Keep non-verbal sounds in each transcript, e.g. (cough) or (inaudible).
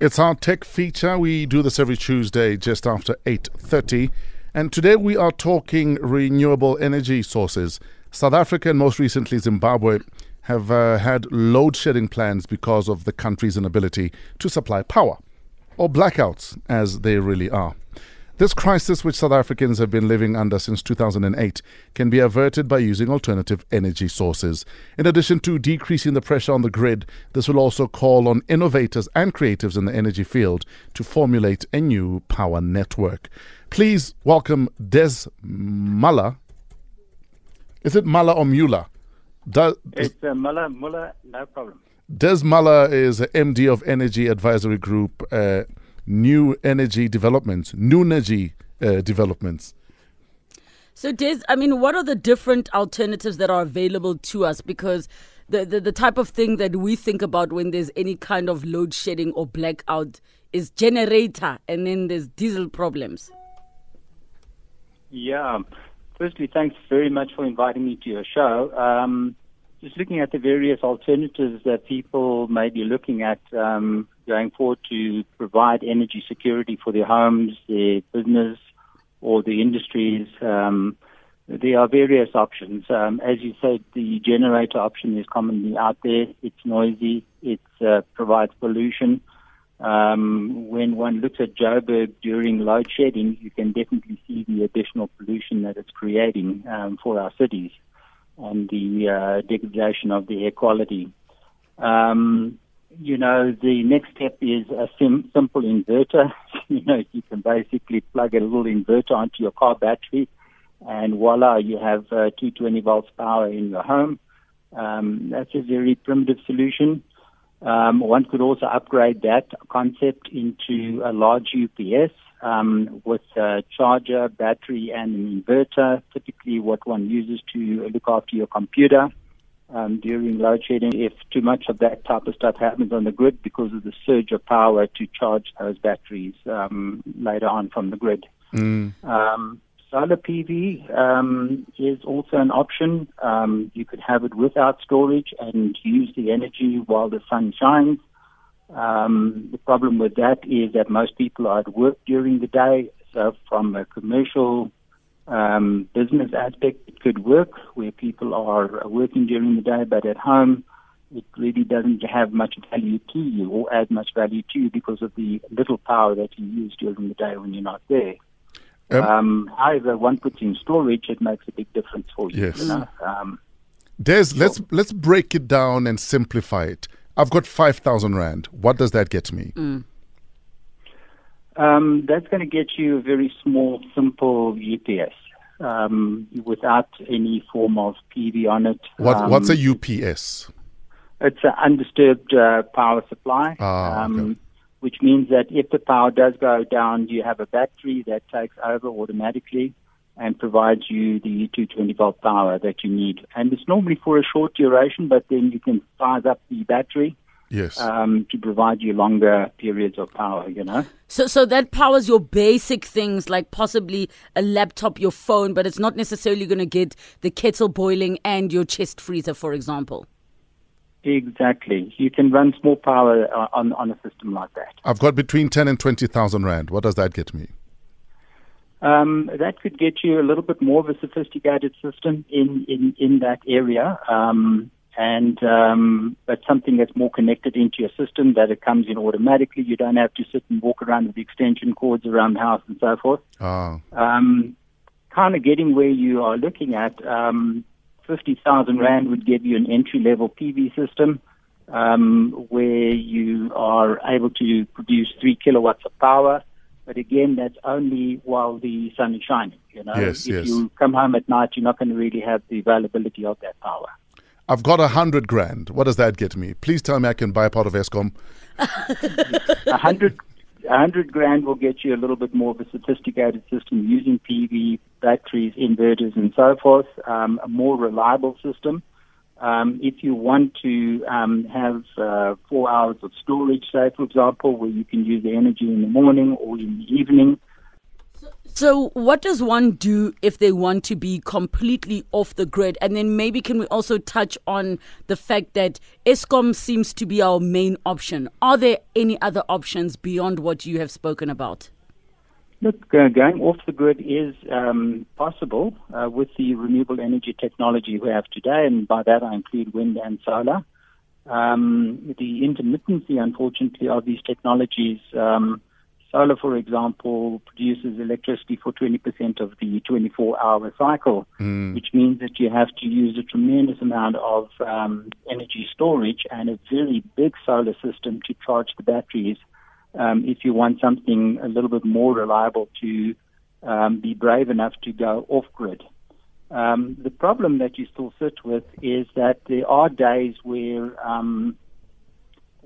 It's our tech feature. We do this every Tuesday just after 8:30. And today we are talking renewable energy sources. South Africa and most recently Zimbabwe have uh, had load shedding plans because of the country's inability to supply power, or blackouts as they really are. This crisis, which South Africans have been living under since 2008, can be averted by using alternative energy sources. In addition to decreasing the pressure on the grid, this will also call on innovators and creatives in the energy field to formulate a new power network. Please welcome Des Muller. Is it Muller or? Do, it's uh, Muller, Muller, no problem. Des Muller is MD of Energy Advisory Group. Uh, NuEnergy Developments, new energy uh, developments. So, Des, I mean, what are the different alternatives that are available to us? Because the, the, the type of thing that we think about when there's any kind of load shedding or blackout is generator, and then there's diesel problems. Yeah. Firstly, thanks very much for inviting me to your show. Um, just looking at the various alternatives that people may be looking at um, going forward to provide energy security for their homes, their business, or the industries. Um, there are various options. Um, as you said, the generator option is commonly out there. It's noisy. It uh, provides pollution. Um, when one looks at Joburg during load shedding, you can definitely see the additional pollution that it's creating um, for our cities and the uh, degradation of the air quality. Um, you know, the next step is a sim- simple inverter. (laughs) you know, you can basically plug a little inverter onto your car battery, and voila, you have uh, 220 volts power in your home. Um, that's a very primitive solution. Um, one could also upgrade that concept into a large UPS um, with a charger, battery, and an inverter, typically what one uses to look after your computer um, during load shedding. If too much of that type of stuff happens on the grid because of the surge of power to charge those batteries um, later on from the grid. Mm. Um, solar PV um, is also an option. Um, you could have it without storage and use the energy while the sun shines. Um, the problem with that is that most people are at work during the day. So, from a commercial um, business aspect, it could work where people are working during the day, but at home, it really doesn't have much value to you or add much value to you because of the little power that you use during the day when you're not there. Um, um, however, one puts in storage, it makes a big difference for you. Yes. You know? um, Des, let's let's break it down and simplify it. I've got 5,000 Rand. What does that get me? Mm. Um, that's going to get you a very small, simple UPS um, without any form of PV on it. What, um, what's a UPS? It's an undisturbed uh, power supply, ah, okay. Um, which means that if the power does go down, you have a battery that takes over automatically and provides you the 220 volt power that you need. And it's normally for a short duration, but then you can size up the battery. Yes. Um, to provide you longer periods of power, you know. So, so that powers your basic things like possibly a laptop, your phone, but it's not necessarily going to get the kettle boiling and your chest freezer, for example. Exactly. You can run small power on on a system like that. I've got between ten and twenty thousand rand. What does that get me? Um, that could get you a little bit more of a sophisticated system in, in, in that area. Um, and um, but something that's more connected into your system that it comes in automatically. You don't have to sit and walk around with the extension cords around the house and so forth. Oh. Um, kind of getting where you are looking at, um, fifty thousand rand would give you an entry level PV system um, where you are able to produce three kilowatts of power. But again, that's only while the sun is shining. You know, yes, if yes. you come home at night, you're not going to really have the availability of that power. I've got a hundred grand. What does that get me? Please tell me I can buy a part of Eskom. (laughs) A hundred, a hundred grand will get you a little bit more of a sophisticated system using PV batteries, inverters, and so forth. Um, a more reliable system. Um, if you want to um, have uh, four hours of storage, say, for example, where you can use the energy in the morning or in the evening. So, what does one do if they want to be completely off the grid? And then maybe can we also touch on the fact that Eskom seems to be our main option? Are there any other options beyond what you have spoken about? Look, uh, going off the grid is um, possible uh, with the renewable energy technology we have today, and by that I include wind and solar. Um, the intermittency, unfortunately, of these technologies um, Solar, for example, produces electricity for 20% of the 24 hour cycle, mm. which means that you have to use a tremendous amount of um, energy storage and a very big solar system to charge the batteries um, if you want something a little bit more reliable to um, be brave enough to go off grid. Um, the problem that you still sit with is that there are days where um,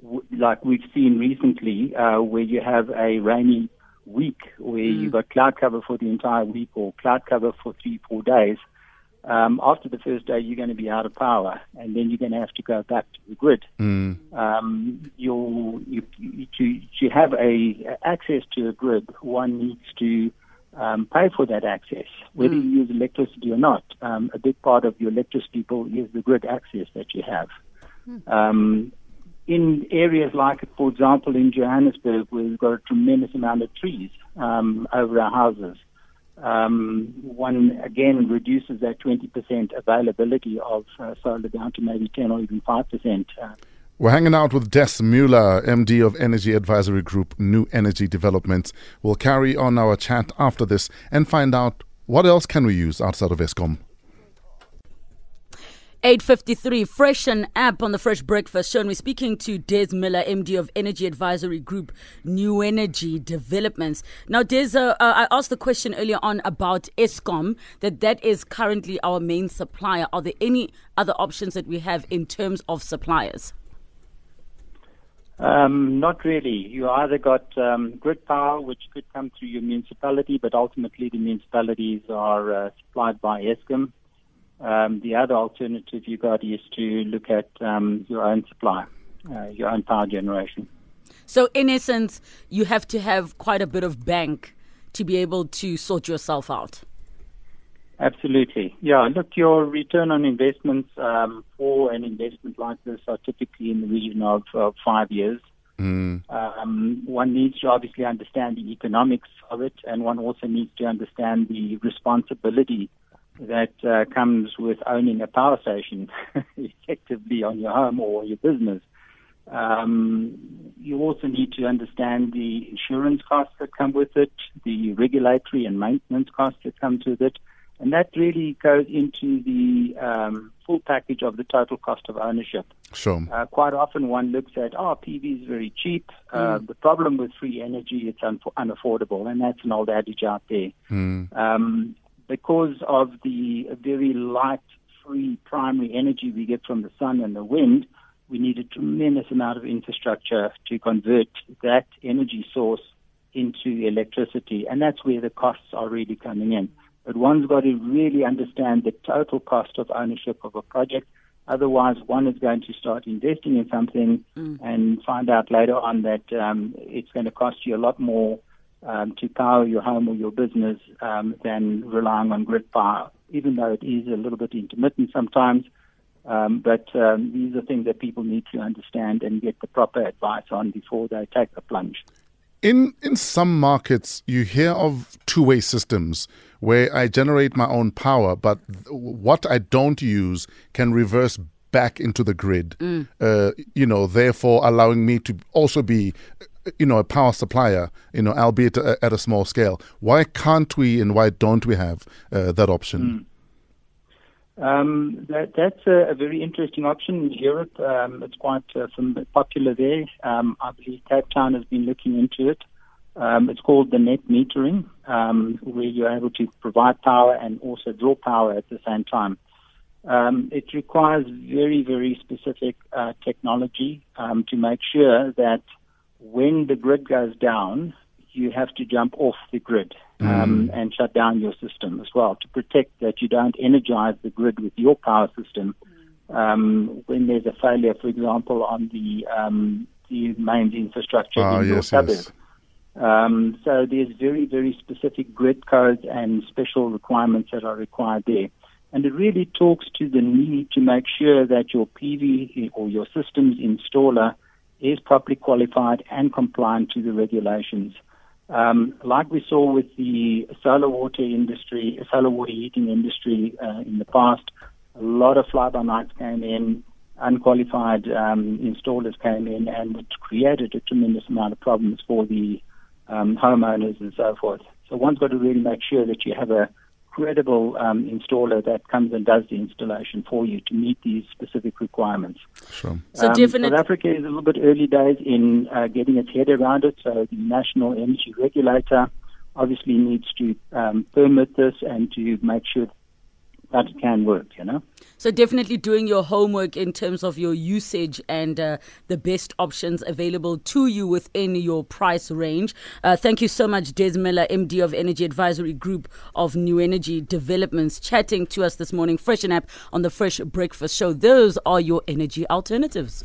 w- like we've seen recently, uh, where you have a rainy week where mm. you've got cloud cover for the entire week or cloud cover for three, four days. Um, after the first day, you're going to be out of power, and then you're going to have to go back to the grid. Mm. Um, you, you, to, to have a access to a grid, one needs to um, pay for that access, whether mm. you use electricity or not. Um, a big part of your electricity bill is the grid access that you have. Mm. Um, in areas like, for example, in Johannesburg, where we've got a tremendous amount of trees um, over our houses, um, one again reduces that 20% availability of uh, solar down to maybe 10 or even 5%. Uh, we're hanging out with Des Muller, MD of Energy Advisory Group, NuEnergy Developments. We'll carry on our chat after this and find out what else can we use outside of Eskom. 853 FreshnApp on the Fresh Breakfast Show. And we're speaking to Des Miller, MD of Energy Advisory Group, NuEnergy Developments. Now, Des, uh, uh, I asked the question earlier on about Eskom, that that is currently our main supplier. Are there any other options that we have in terms of suppliers? Um, not really. You either got um, grid power, which could come through your municipality, but ultimately the municipalities are uh, supplied by Eskom. Um, the other alternative you got is to look at um, your own supply, uh, your own power generation. So, in essence, you have to have quite a bit of bank to be able to sort yourself out. Absolutely. Yeah, look, your return on investments um, for an investment like this are typically in the region of, of five years. Mm. Um, one needs to obviously understand the economics of it, and one also needs to understand the responsibility that uh, comes with owning a power station (laughs) effectively on your home or your business. Um, you also need to understand the insurance costs that come with it, the regulatory and maintenance costs that come with it, and that really goes into the um, full package of the total cost of ownership. Sure. Uh, quite often one looks at, oh, PV is very cheap. Uh, mm. The problem with free energy, it's un- unaffordable, and that's an old adage out there. Mm. Um, because of the very light, free primary energy we get from the sun and the wind, we need a tremendous amount of infrastructure to convert that energy source into electricity. And that's where the costs are really coming in. But one's got to really understand the total cost of ownership of a project. Otherwise, one is going to start investing in something mm. and find out later on that um, it's going to cost you a lot more um, to power your home or your business um, than relying on grid power, even though it is a little bit intermittent sometimes. Um, but um, these are things that people need to understand and get the proper advice on before they take the plunge. In in some markets, you hear of two way systems where I generate my own power, but what I don't use can reverse back into the grid. Mm. Uh, you know, therefore allowing me to also be you know, a power supplier, you know, albeit at a small scale. Why can't we and why don't we have uh, that option? Mm. Um, that, that's a, a, very interesting option in Europe. Um, it's quite uh, popular there. Um, I believe Cape Town has been looking into it. Um, it's called the net metering, um, where you're able to provide power and also draw power at the same time. Um, it requires very, very specific uh, technology to make sure that when the grid goes down, you have to jump off the grid um, mm. and shut down your system as well to protect that you don't energize the grid with your power system. Um, when there's a failure, for example, on the um, the mains infrastructure ah, in yes, your suburb. Yes. Um, so there's very, very specific grid codes and special requirements that are required there. And it really talks to the need to make sure that your PV or your systems installer is properly qualified and compliant to the regulations. Um, like we saw with the solar water industry, solar water heating industry uh, in the past, a lot of fly-by-nights came in, unqualified um, installers came in, and it created a tremendous amount of problems for the um, homeowners and so forth. So one's got to really make sure that you have a credible um, installer that comes and does the installation for you to meet these specific requirements. Sure. So Um, definitely. South Africa is a little bit early days in uh, getting its head around it. So the National Energy Regulator obviously needs to um, permit this and to make sure that can work. You know. So definitely doing your homework in terms of your usage and uh, the best options available to you within your price range. Uh, thank you so much, Des Miller, MD of Energy Advisory Group of NuEnergy Developments, chatting to us this morning, FreshnApp on the Fresh Breakfast Show. Those are your energy alternatives.